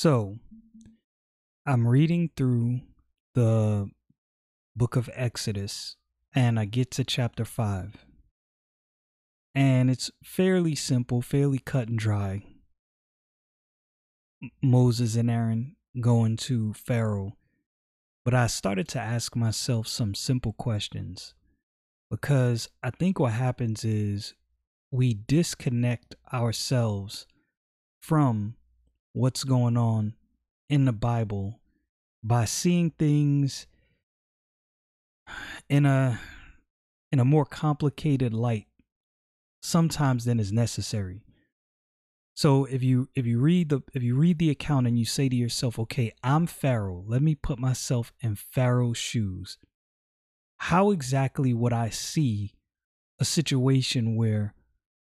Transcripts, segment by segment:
So, I'm reading through the book of Exodus and I get to chapter 5. And it's fairly simple, fairly cut and dry. Moses and Aaron going to Pharaoh. But I started to ask myself some simple questions because I think what happens is we disconnect ourselves from what's going on in the Bible by seeing things in a in a more complicated light sometimes than is necessary. So if you if you read the if you read the account and you say to yourself, "Okay, I'm Pharaoh. Let me put myself in Pharaoh's shoes." How exactly would I see a situation where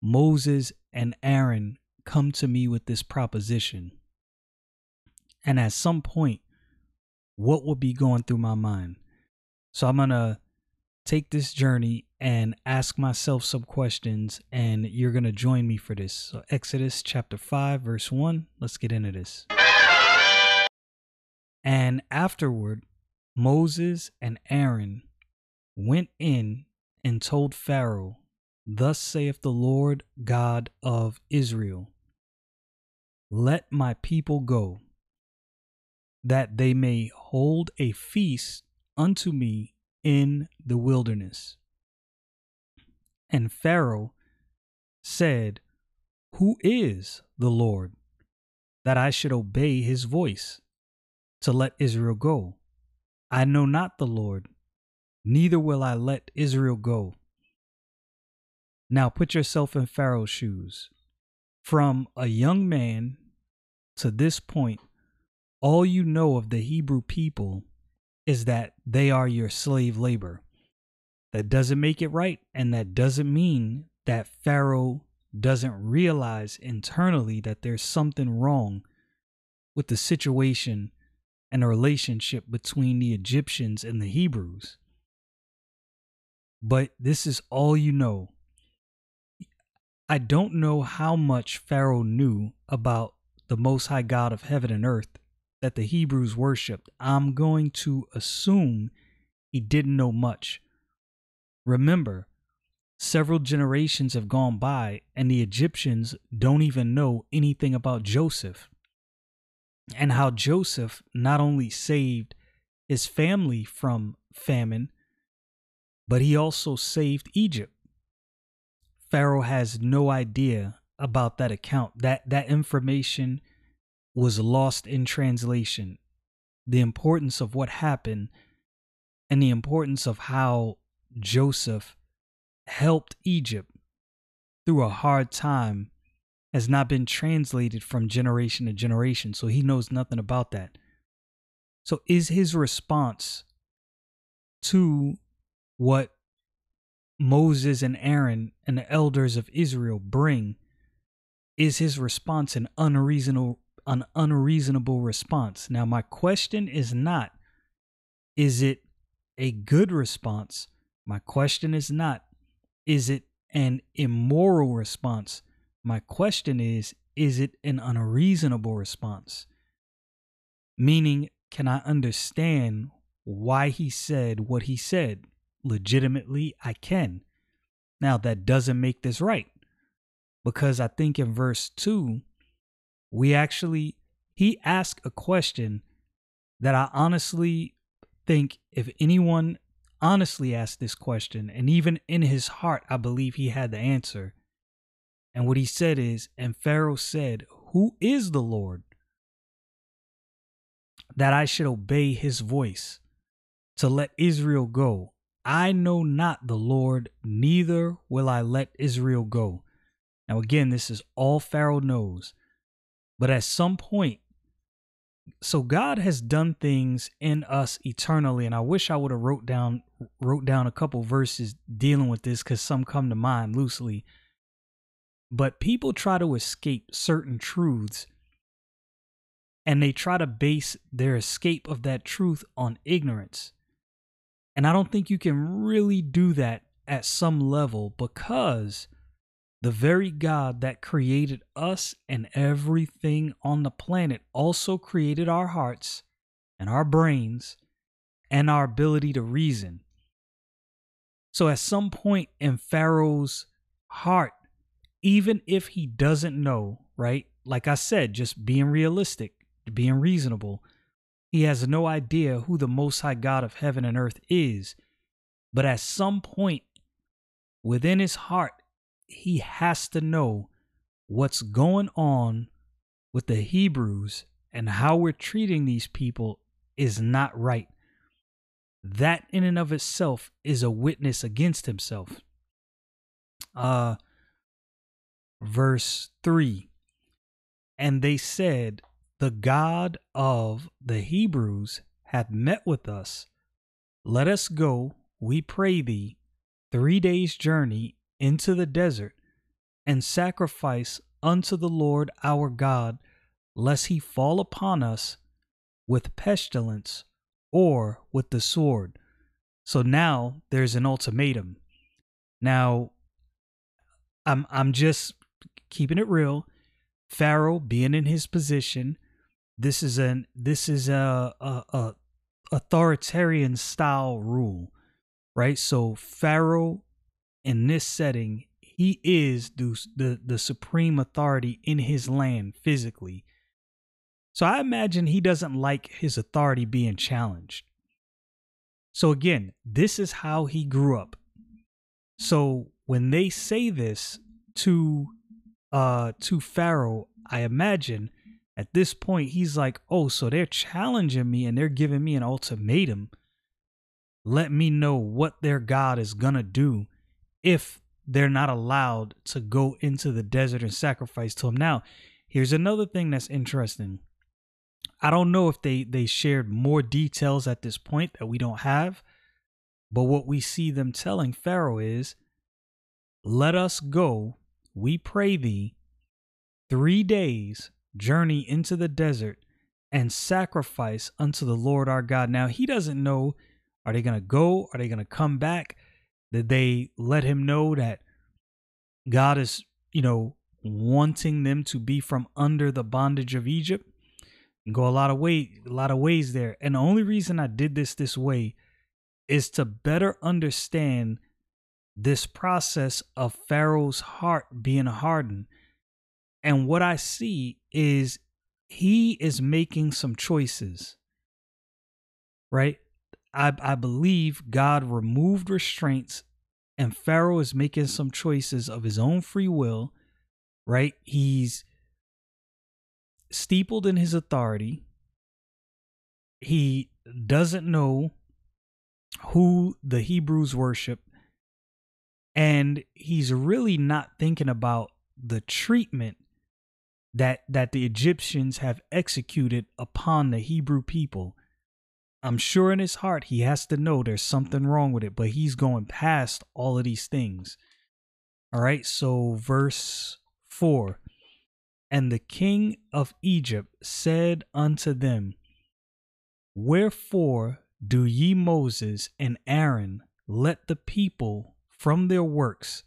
Moses and Aaron come to me with this proposition. And at some point, what would be going through my mind? So I'm going to take this journey and ask myself some questions, and you're going to join me for this. So, Exodus chapter 5, verse 1. Let's get into this. And afterward, Moses and Aaron went in and told Pharaoh, Thus saith the Lord God of Israel let my people go, that they may hold a feast unto me in the wilderness. And Pharaoh said, Who is the Lord, that I should obey his voice to let Israel go? I know not the Lord, neither will I let Israel go. Now put yourself in Pharaoh's shoes. From a young man to this point, all you know of the Hebrew people is that they are your slave labor. That doesn't make it right, and that doesn't mean that Pharaoh doesn't realize internally that there's something wrong with the situation and the relationship between the Egyptians and the Hebrews. But this is all you know. I don't know how much Pharaoh knew about the Most High God of heaven and earth that the Hebrews worshiped, I'm going to assume he didn't know much. Remember, several generations have gone by, and the Egyptians don't even know anything about Joseph and how Joseph not only saved his family from famine, but he also saved Egypt. Pharaoh has no idea about that account. That that information was lost in translation. The importance of what happened and the importance of how Joseph helped Egypt through a hard time has not been translated from generation to generation. So he knows nothing about that. So is his response to what Moses and Aaron and the elders of Israel bring is his response an unreasonable an unreasonable response. Now my question is not is it a good response? My question is not is it an immoral response? My question is is it an unreasonable response? Meaning can I understand why he said what he said? Legitimately, I can. Now, that doesn't make this right because I think in verse 2, we actually, he asked a question that I honestly think if anyone honestly asked this question, and even in his heart, I believe he had the answer. And what he said is, and Pharaoh said, Who is the Lord? That I should obey his voice to let Israel go. I know not the Lord, neither will I let Israel go. Now, again, this is all Pharaoh knows. But at some point, so God has done things in us eternally, and I wish I would have wrote down wrote down a couple verses dealing with this because some come to mind loosely. But people try to escape certain truths, and they try to base their escape of that truth on ignorance. And I don't think you can really do that at some level because the very God that created us and everything on the planet also created our hearts and our brains and our ability to reason. So, at some point in Pharaoh's heart, even if he doesn't know, right? Like I said, just being realistic, being reasonable, he has no idea who the Most High God of heaven and earth is. But at some point within his heart, he has to know what's going on with the Hebrews and how we're treating these people is not right. That in and of itself is a witness against himself. Uh verse 3 And they said, The God of the Hebrews hath met with us. Let us go, we pray thee, three days' journey into the desert and sacrifice unto the Lord our God, lest he fall upon us with pestilence or with the sword. So now there's an ultimatum. Now I'm I'm just keeping it real. Pharaoh being in his position, this is an this is a, a, a authoritarian style rule, right? So Pharaoh in this setting, he is the, the, the supreme authority in his land physically. So I imagine he doesn't like his authority being challenged. So again, this is how he grew up. So when they say this to uh to Pharaoh, I imagine at this point he's like, "Oh, so they're challenging me and they're giving me an ultimatum. Let me know what their god is going to do if they're not allowed to go into the desert and sacrifice to him. Now, here's another thing that's interesting. I don't know if they they shared more details at this point that we don't have, but what we see them telling Pharaoh is, "Let us go, we pray thee, 3 days journey into the desert and sacrifice unto the Lord our God." Now, he doesn't know are they going to go? Are they going to come back? Did they let him know that God is, you know, wanting them to be from under the bondage of Egypt? And go a lot of way, a lot of ways there. And the only reason I did this this way is to better understand this process of Pharaoh's heart being hardened. And what I see is he is making some choices, right? I, I believe God removed restraints and Pharaoh is making some choices of his own free will, right? He's steepled in his authority. He doesn't know who the Hebrews worship. And he's really not thinking about the treatment that that the Egyptians have executed upon the Hebrew people. I'm sure in his heart he has to know there's something wrong with it, but he's going past all of these things. All right, so verse 4 And the king of Egypt said unto them, Wherefore do ye Moses and Aaron let the people from their works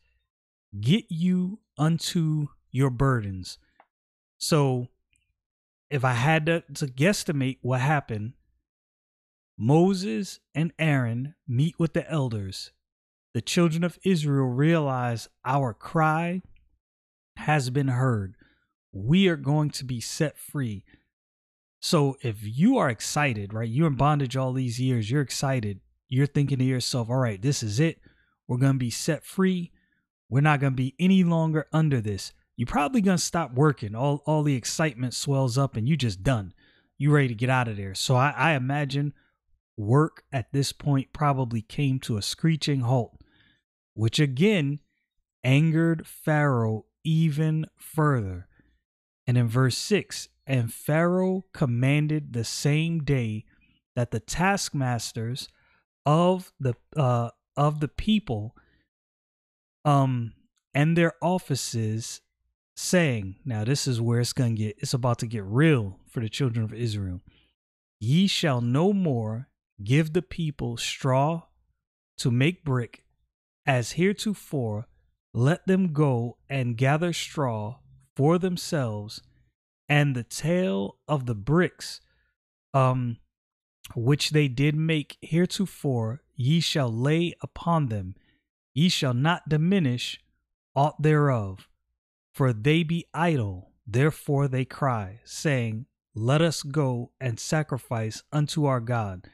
get you unto your burdens? So, if I had to, to guesstimate what happened, Moses and Aaron meet with the elders. The children of Israel realize our cry has been heard. We are going to be set free. So if you are excited, right? You're in bondage all these years, you're excited. You're thinking to yourself, all right, this is it. We're going to be set free. We're not going to be any longer under this. You're probably going to stop working. All, all the excitement swells up and you just done. You ready to get out of there. So I, I imagine work at this point probably came to a screeching halt, which again angered Pharaoh even further. And in verse 6, and Pharaoh commanded the same day that the taskmasters of the uh, of the people um and their offices saying now this is where it's going to get it's about to get real for the children of Israel ye shall no more give the people straw to make brick as heretofore let them go and gather straw for themselves and the tale of the bricks um which they did make heretofore ye shall lay upon them. Ye shall not diminish aught thereof for they be idle. Therefore they cry saying let us go and sacrifice unto our god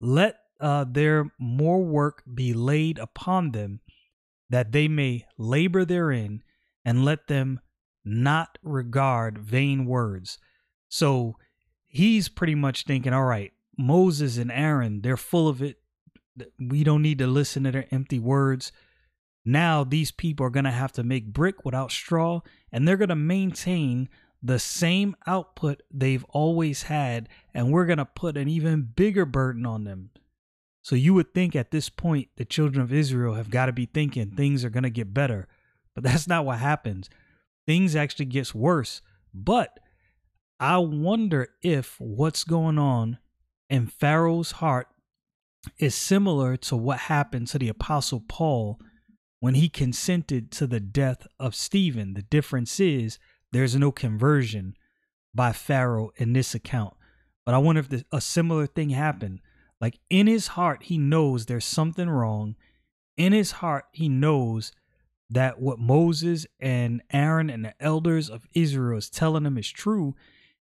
let uh, there more work be laid upon them that they may labor therein and let them not regard vain words. So he's pretty much thinking, all right, Moses and Aaron, they're full of it. We don't need to listen to their empty words. Now these people are going to have to make brick without straw, and they're going to maintain the same output they've always had, and we're going to put an even bigger burden on them. So you would think at this point the children of Israel have got to be thinking things are going to get better, but that's not what happens things actually gets worse. But I wonder if what's going on in Pharaoh's heart is similar to what happened to the apostle Paul when he consented to the death of Stephen. The difference is there's no conversion by Pharaoh in this account. But I wonder if a similar thing happened. Like in his heart, he knows there's something wrong. In his heart, he knows that what Moses and Aaron and the elders of Israel is telling him is true.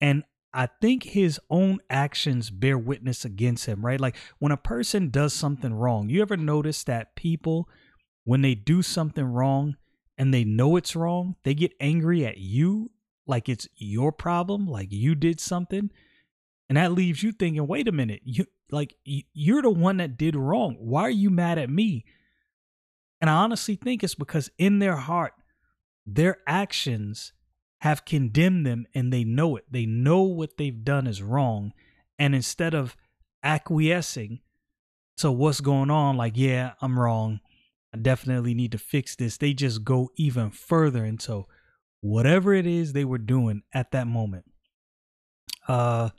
And I think his own actions bear witness against him, right? Like when a person does something wrong, you ever notice that people, when they do something wrong and they know it's wrong, they get angry at you like it's your problem, like you did something. And that leaves you thinking, wait a minute, you like you're the one that did wrong. Why are you mad at me? And I honestly think it's because in their heart, their actions have condemned them and they know it. They know what they've done is wrong. And instead of acquiescing to what's going on, like, yeah, I'm wrong. I definitely need to fix this. They just go even further into whatever it is they were doing at that moment. Uh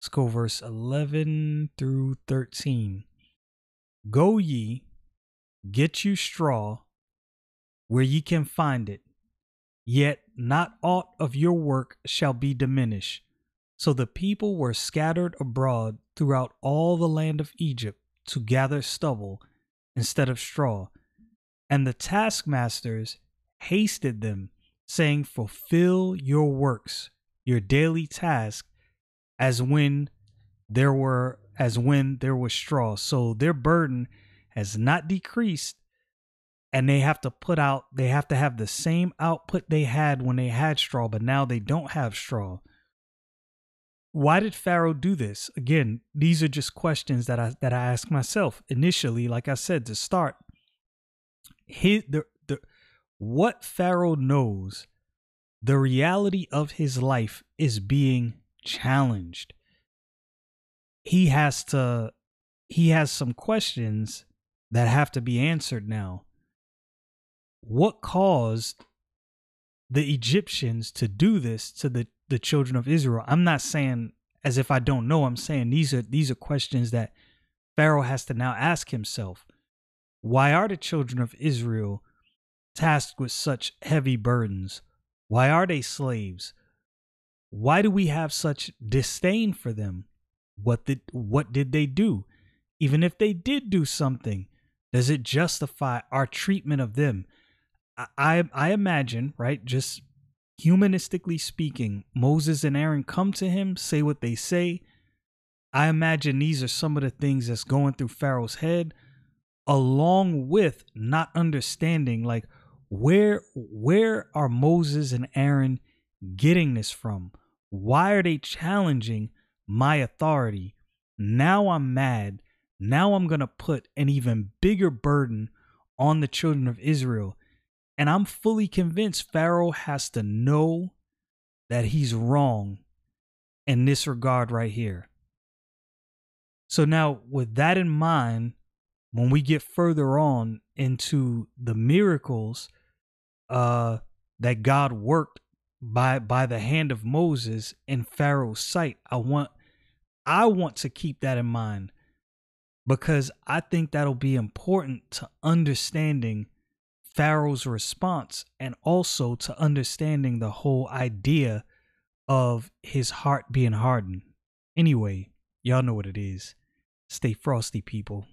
let's go verse 11 through 13. Go ye Get you straw where ye can find it, yet not aught of your work shall be diminished. So the people were scattered abroad throughout all the land of Egypt to gather stubble instead of straw. And the taskmasters hasted them, saying, Fulfill your works, your daily task, as when there were as when there was straw. So their burden has not decreased and they have to put out they have to have the same output they had when they had straw but now they don't have straw why did pharaoh do this again these are just questions that i that i ask myself initially like i said to start his the, the what pharaoh knows the reality of his life is being challenged he has to he has some questions that have to be answered now. What caused the Egyptians to do this to the, the children of Israel? I'm not saying as if I don't know. I'm saying these are these are questions that Pharaoh has to now ask himself. Why are the children of Israel tasked with such heavy burdens? Why are they slaves? Why do we have such disdain for them? What did what did they do? Even if they did do something, does it justify our treatment of them? I, I, I imagine, right, just humanistically speaking, Moses and Aaron come to him, say what they say. I imagine these are some of the things that's going through Pharaoh's head, along with not understanding like where where are Moses and Aaron getting this from? Why are they challenging my authority? Now I'm mad. Now I'm going to put an even bigger burden on the children of Israel. And I'm fully convinced Pharaoh has to know that he's wrong in this regard right here. So now, with that in mind, when we get further on into the miracles uh, that God worked by by the hand of Moses in Pharaoh's sight, I want I want to keep that in mind because I think that'll be important to understanding Pharaoh's response and also to understanding the whole idea of his heart being hardened. Anyway, y'all know what it is. Stay frosty, people.